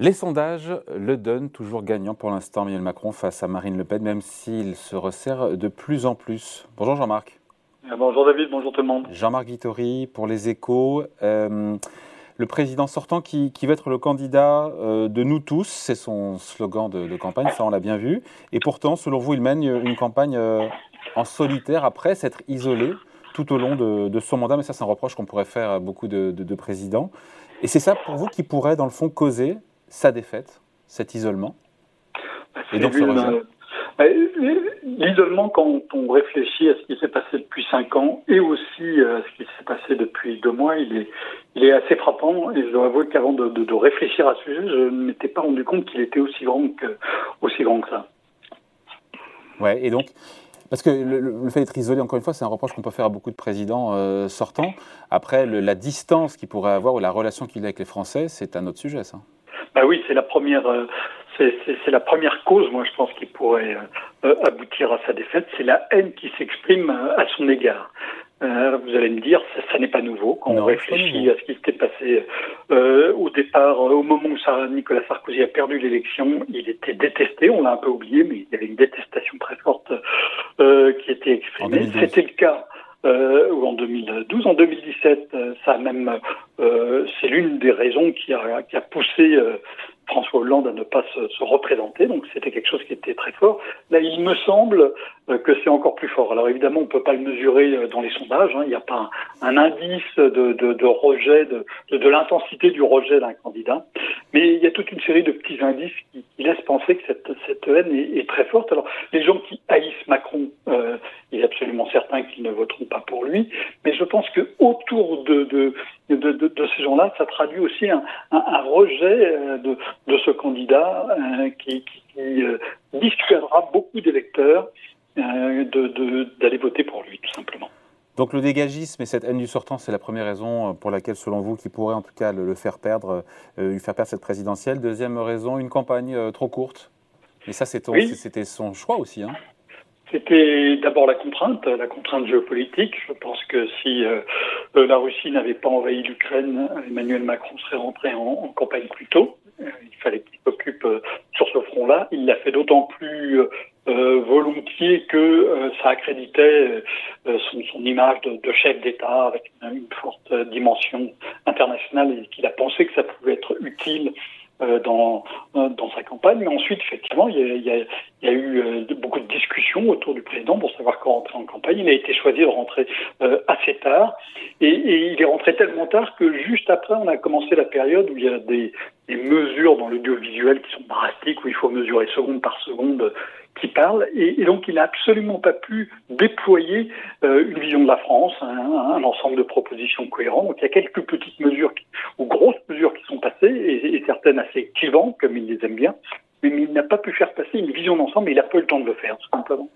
Les sondages le donnent toujours gagnant pour l'instant, Emmanuel Macron face à Marine Le Pen, même s'il se resserre de plus en plus. Bonjour Jean-Marc. Euh, bonjour David, bonjour tout le monde. Jean-Marc Vittori pour les échos. Euh, le président sortant qui, va être le candidat euh, de nous tous, c'est son slogan de, campagne, ça on l'a bien vu. Et pourtant, selon vous, il mène une campagne en solitaire après s'être isolé tout au long de, son mandat. Mais ça, c'est un reproche qu'on pourrait faire à beaucoup de, de présidents. Et c'est ça pour vous qui pourrait, dans le fond, causer sa défaite, cet isolement Et donc euh, L'isolement, quand on réfléchit à ce qui s'est passé depuis cinq ans et aussi euh, à ce qui s'est passé depuis deux mois, il est, il est assez frappant. Et je dois avouer qu'avant de, de, réfléchir à ce sujet, je ne m'étais pas rendu compte qu'il était aussi grand que, aussi grand que ça. Ouais, et donc, parce que le, fait d'être isolé, encore une fois, c'est un reproche qu'on peut faire à beaucoup de présidents euh, sortants. Après, la distance qu'il pourrait avoir ou la relation qu'il a avec les Français, c'est un autre sujet, ça. Bah oui, c'est la première, euh, c'est la première cause, moi je pense, qui pourrait euh, aboutir à sa défaite, c'est la haine qui s'exprime euh, à son égard. vous allez me dire, ça, n'est pas nouveau. Quand on réfléchit à ce qui s'était passé au départ, au moment où Nicolas Sarkozy a perdu l'élection, il était détesté. On l'a un peu oublié, mais il y avait une détestation très forte qui était exprimée. C'était le cas. Ou en 2012, en 2017, ça même, c'est l'une des raisons qui a, qui a poussé François Hollande à ne pas se, représenter, donc c'était quelque chose qui était très fort. Là, il me semble euh, que c'est encore plus fort. Alors évidemment, on ne peut pas le mesurer euh, dans les sondages, hein. il n'y a pas un, indice de, rejet, de, l'intensité du rejet d'un candidat, mais il y a toute une série de petits indices qui, laissent penser que cette, haine est, très forte. Alors les gens qui haïssent Macron, euh, il est absolument certain qu'ils ne voteront pas pour lui, mais je pense que autour de, de, ces gens-là, ça traduit aussi un, rejet de, ce candidat qui, qui, dissuadera beaucoup d'électeurs euh, d'aller voter pour lui, tout simplement. Donc le dégagisme et cette haine du sortant, c'est la première raison euh, pour laquelle, selon vous, qui pourrait en tout cas le, faire perdre, euh, lui faire perdre cette présidentielle. Deuxième raison, une campagne trop courte. Et ça, c'était son choix aussi. Hein. C'était d'abord la contrainte, la contrainte géopolitique. Je pense que si la Russie n'avait pas envahi l'Ukraine, Emmanuel Macron serait rentré en, campagne plus tôt. il fallait qu'il s'occupe sur ce front-là. Il l'a fait d'autant plus euh, volontiers que euh, ça accréditait euh, son, son, image de, de chef d'État avec une, forte dimension internationale et qu'il a pensé que ça pouvait être utile dans, dans sa campagne. Mais ensuite, effectivement, il y a, il y a, il y a eu beaucoup de discussions autour du président pour savoir quand rentrer en campagne. Il a été choisi de rentrer assez tard et, et, il est rentré tellement tard que juste après, on a commencé la période où il y a des, des mesures dans l'audiovisuel qui sont drastiques, où il faut mesurer seconde par seconde qui parle, et, donc il n'a absolument pas pu déployer euh, une vision de la France, un, ensemble de propositions cohérentes. Donc il y a quelques petites mesures ou grosses mesures qui sont passées, et, certaines assez clivantes, comme il les aime bien, mais il n'a pas pu faire passer une vision d'ensemble, et il n'a pas eu le temps de le faire, tout simplement.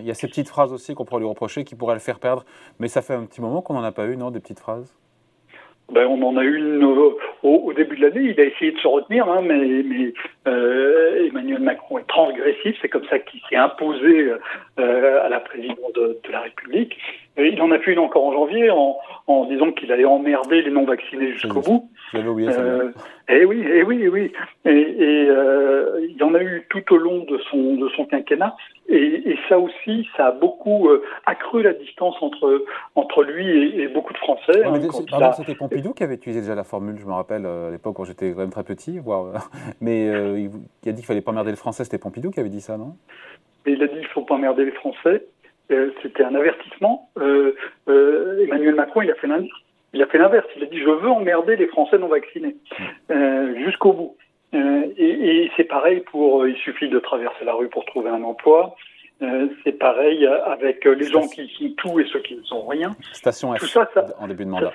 il y a ces petites phrases aussi qu'on pourrait lui reprocher, qui pourraient le faire perdre, mais ça fait un petit moment qu'on n'en a pas eu, non, des petites phrases? Ben, on en a eu une au, début de l'année. Il a essayé de se retenir, hein, mais, mais euh, Emmanuel Macron est transgressif. C'est comme ça qu'il s'est imposé euh, à la présidence de, la République. il en a fait une encore en janvier en, en disant qu'il allait emmerder les non-vaccinés jusqu'au bout. Oublié, euh, eh oui, eh oui, eh oui. Et, et euh, il y en a eu tout au long de son de son quinquennat. Et, et ça aussi, ça a beaucoup accru la distance entre entre lui et, beaucoup de Français. Hein, c'était Pompidou qui avait utilisé déjà la formule. Je me rappelle à l'époque quand j'étais quand même très petit, voire, mais il, a dit qu'il fallait pas emmerder les Français. C'était Pompidou qui avait dit ça, non? Il a dit qu'il faut pas emmerder les Français. C'était un avertissement. Emmanuel Macron, il a fait l'indice il a fait l'inverse. Il a dit je veux emmerder les Français non vaccinés euh, jusqu'au bout. Euh, et, et c'est pareil pour. Euh, il suffit de traverser la rue pour trouver un emploi. Euh, c'est pareil avec les gens qui sont tout et ceux qui ne sont rien. Station F, tout ça, ça, en début de mandat.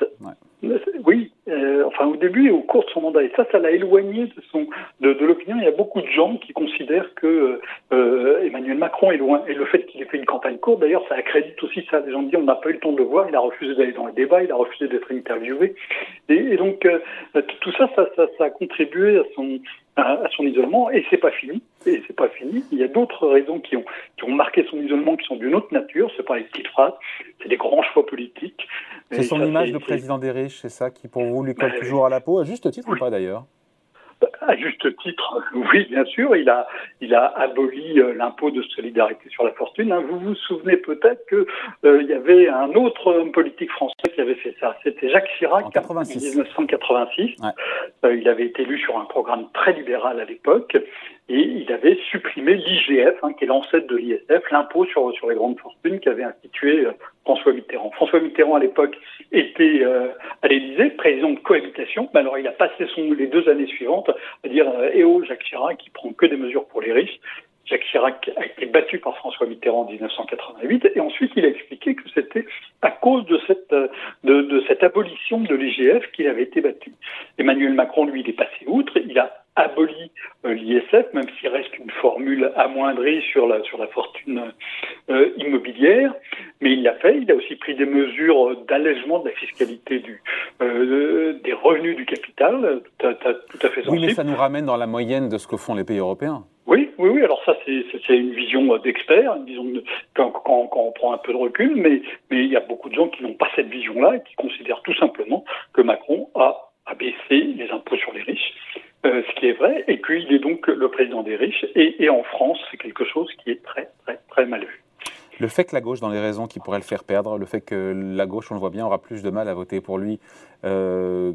Oui, euh, enfin au début et au cours de son mandat. Et ça, ça l'a éloigné de, son, de, de l'opinion. Il y a beaucoup de gens qui considèrent que euh, Emmanuel Macron est loin. Et le fait qu'il ait fait une campagne courte, d'ailleurs, ça accrédite aussi ça. Les gens disent on n'a pas eu le temps de le voir, il a refusé d'aller dans le débat, il a refusé d'être interviewé. Et, et donc tout ça ça, ça, ça a contribué à son, à, son isolement et c'est pas fini. Et c'est pas fini. Il y a d'autres raisons qui ont, qui ont marqué son isolement qui sont d'une autre nature. C'est pas les petites phrases, c'est des grands choix politiques. C'est son image de président des c'est ça qui pour vous lui colle bah toujours à la peau, à juste titre ou pas d'ailleurs? À juste titre, oui, bien sûr, il a, il a aboli euh, l'impôt de solidarité sur la fortune. Hein. Vous vous souvenez peut-être qu'il euh, y avait un autre homme politique français qui avait fait ça. C'était Jacques Chirac en, 1986. Euh, il avait été élu sur un programme très libéral à l'époque et il avait supprimé l'IGF, hein, qui est l'ancêtre de l'ISF, l'impôt sur, sur les grandes fortunes qu'avait institué euh, François Mitterrand. François Mitterrand, à l'époque, était euh, à l'Élysée, président de cohabitation, mais alors il a passé son, les deux années suivantes à dire euh, Eh oh, Jacques Chirac, qui prend que des mesures pour les riches ». Jacques Chirac a été battu par François Mitterrand en 1988 et ensuite il a expliqué que c'était à cause de cette, de, de cette abolition de l'IGF qu'il avait été battu. Emmanuel Macron, lui, il est passé outre, il a aboli euh, l'ISF, même s'il reste une formule amoindrie sur la, sur la fortune euh, immobilière, mais il l'a fait. Il a aussi pris des mesures d'allègement de la fiscalité du, euh, des revenus du capital, tout à, tout à fait sensible. Oui, mais ça nous ramène dans la moyenne de ce que font les pays européens. Oui, oui, oui. Alors ça, c'est une vision d'expert, une vision de, quand, quand, quand, on prend un peu de recul, mais, mais il y a beaucoup de gens qui n'ont pas cette vision-là et qui considèrent tout simplement que Macron a, a baissé les impôts sur les riches euh, ce qui est vrai, et qu'il est donc le président des riches. Et, en France, c'est quelque chose qui est très, très, très mal vu. Le fait que la gauche, dans les raisons qui pourraient le faire perdre, le fait que la gauche, on le voit bien, aura plus de mal à voter pour lui euh,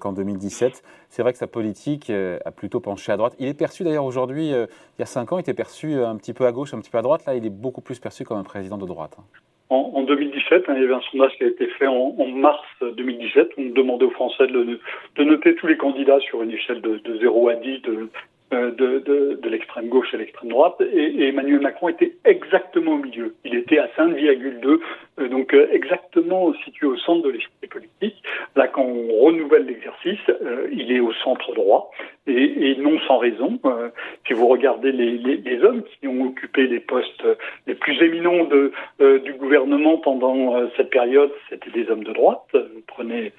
qu'en 2017, c'est vrai que sa politique euh, a plutôt penché à droite. Il est perçu d'ailleurs aujourd'hui, il y a cinq ans, il était perçu un petit peu à gauche, un petit peu à droite. Là, il est beaucoup plus perçu comme un président de droite. Hein en, 2017. Hein, il y avait un sondage qui a été fait en, mars 2017. On demandait aux Français de, noter tous les candidats sur une échelle de, de 0 à 10 de, euh, de, de, de l'extrême gauche et l'extrême droite, et, Emmanuel Macron était exactement au milieu. Il était à 5,2, euh, donc euh, exactement situé au centre de l'esprit politique. Là, quand on renouvelle l'exercice, il est au centre droit, et, non sans raison. si vous regardez les, les, hommes qui ont occupé les postes les plus éminents de, du gouvernement pendant cette période, c'était des hommes de droite. Vous prenez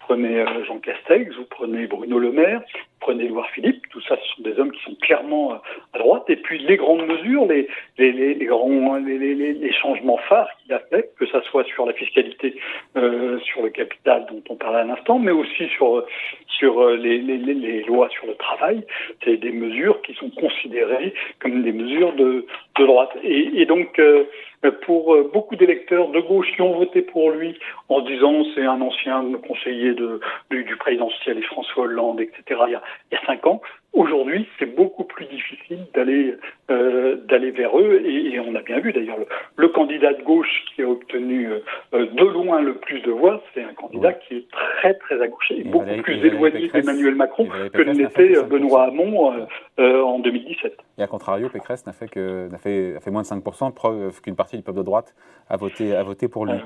prenez Jean Castex, vous prenez Bruno Le Maire, prenez Édouard Philippe, tout ça, ce sont des hommes qui sont clairement euh, à droite. Et puis les grandes mesures, les, les, les, les changements phares qu'il a fait, que ça soit sur la fiscalité, euh, sur le capital dont on parlait à l'instant, mais aussi sur sur euh, les, les, lois sur le travail, c'est des mesures qui sont considérées comme des mesures de, de droite. Et, et donc pour beaucoup d'électeurs de gauche qui ont voté pour lui en disant c'est un ancien conseiller de, du, du président socialiste François Hollande, etc. il y a cinq ans. Aujourd'hui, c'est beaucoup plus difficile d'aller euh, d'aller vers eux et, on a bien vu d'ailleurs le, candidat de gauche qui a obtenu euh, de loin le plus de voix, c'est un candidat qui est très très à gauche et, beaucoup plus éloigné d'Emmanuel Macron que ne l'était Benoît Hamon euh, en 2017. Et à contrario, Pécresse n'a fait que n'a fait, a fait moins de 5%, preuve qu'une partie du peuple de droite a voté a voté pour lui.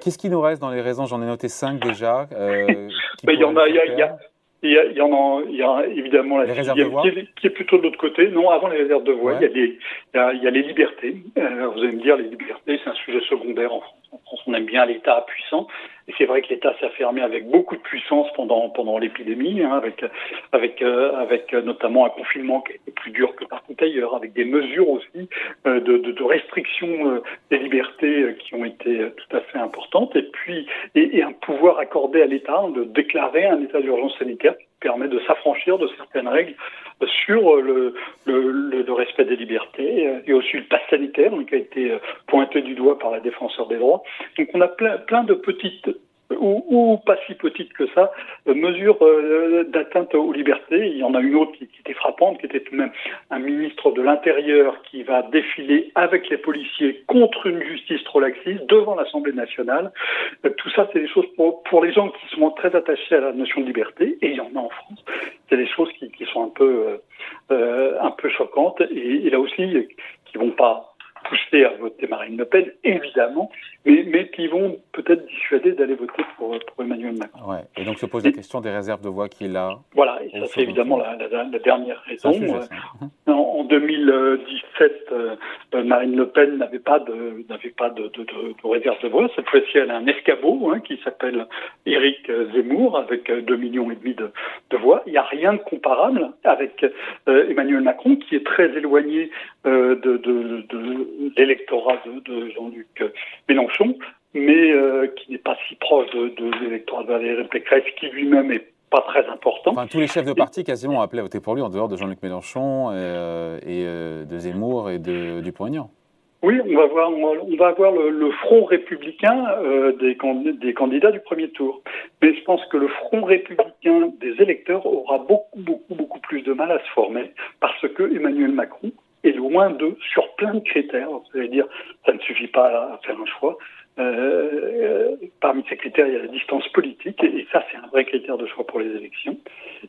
Qu'est-ce qui nous reste dans les raisons? J'en ai noté cinq déjà. Ben, il y en a, il y a il y, a, il y, en a, il y a évidemment la qui, est, qui, est, plutôt de l'autre côté. Non, avant les réserves de voix, il, y a des, il, y a, il y a les libertés. Euh, vous allez me dire, les libertés, c'est un sujet secondaire en France. En France, on aime bien l'État puissant. Et c'est vrai que l'État s'est affirmé avec beaucoup de puissance pendant pendant l'épidémie, hein, avec avec euh, avec notamment un confinement qui été plus dur que partout ailleurs, avec des mesures aussi euh, de, de, de, restriction euh, des libertés qui ont été tout à fait importantes. Et puis et, un pouvoir accordé à l'État de déclarer un état d'urgence sanitaire permet de s'affranchir de certaines règles sur le, le, le, respect des libertés et aussi le pass sanitaire qui a été pointé du doigt par la défenseur des droits. Donc on a plein, plein de petites ou, ou, pas si petites que ça, mesures euh, d'atteinte aux libertés. Il y en a une autre qui, était frappante, qui était tout de même un ministre de l'Intérieur qui va défiler avec les policiers contre une justice trop laxiste devant l'Assemblée nationale. Euh, tout ça, c'est des choses pour, les gens qui sont très attachés à la notion de liberté, et il y en a en France. C'est des choses qui, sont un peu, euh, euh un peu choquantes, et, et là aussi, qui vont pas pousser à voter Marine Le Pen, évidemment, mais, mais qui vont peut-être dissuader d'aller voter pour, pour, Emmanuel Macron. Ouais. Et donc se pose la question des réserves de voix qu'il a. Voilà, et ça c'est évidemment la, la, la, dernière raison. En, en, 2017, euh, Marine Le Pen n'avait pas de n'avait pas de, de, de, de, réserve de voix. Cette fois-ci, elle a un escabeau hein, qui s'appelle Éric Zemmour avec 2 millions et demi de, de voix. Il n'y a rien de comparable avec euh, Emmanuel Macron qui est très éloigné euh, de l'électorat de, de Jean-Luc Mélenchon, mais euh, qui n'est pas si proche de, de l'électorat de Valérie Pécresse, qui lui-même est pas très important. Enfin, tous les chefs de parti quasiment ont appelé à voter pour lui en dehors de Jean-Luc Mélenchon et, de Zemmour et de Dupont-Aignan. Oui, on va voir, on va avoir le, front républicain euh, des, des, candidats du premier tour. Mais je pense que le front républicain des électeurs aura beaucoup, beaucoup, beaucoup plus de mal à se former parce que Emmanuel Macron est loin d'eux sur plein de critères. Vous allez dire, ça ne suffit pas à faire un choix. Euh, parmi ces critères, il y a la distance politique, et, ça, c'est un vrai critère de choix pour les élections.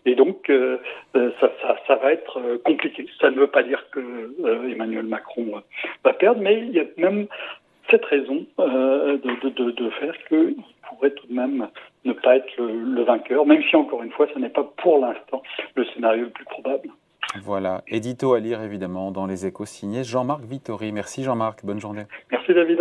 Et donc, euh, euh, ça, ça, va être compliqué. Ça ne veut pas dire que Emmanuel Macron va perdre, mais il y a même cette raison de, faire qu'il pourrait tout de même ne pas être le, le vainqueur, même si, encore une fois, ce n'est pas pour l'instant le scénario le plus probable. Voilà, édito à lire évidemment dans les échos signés Jean-Marc Vittori. Merci Jean-Marc, bonne journée. Merci David.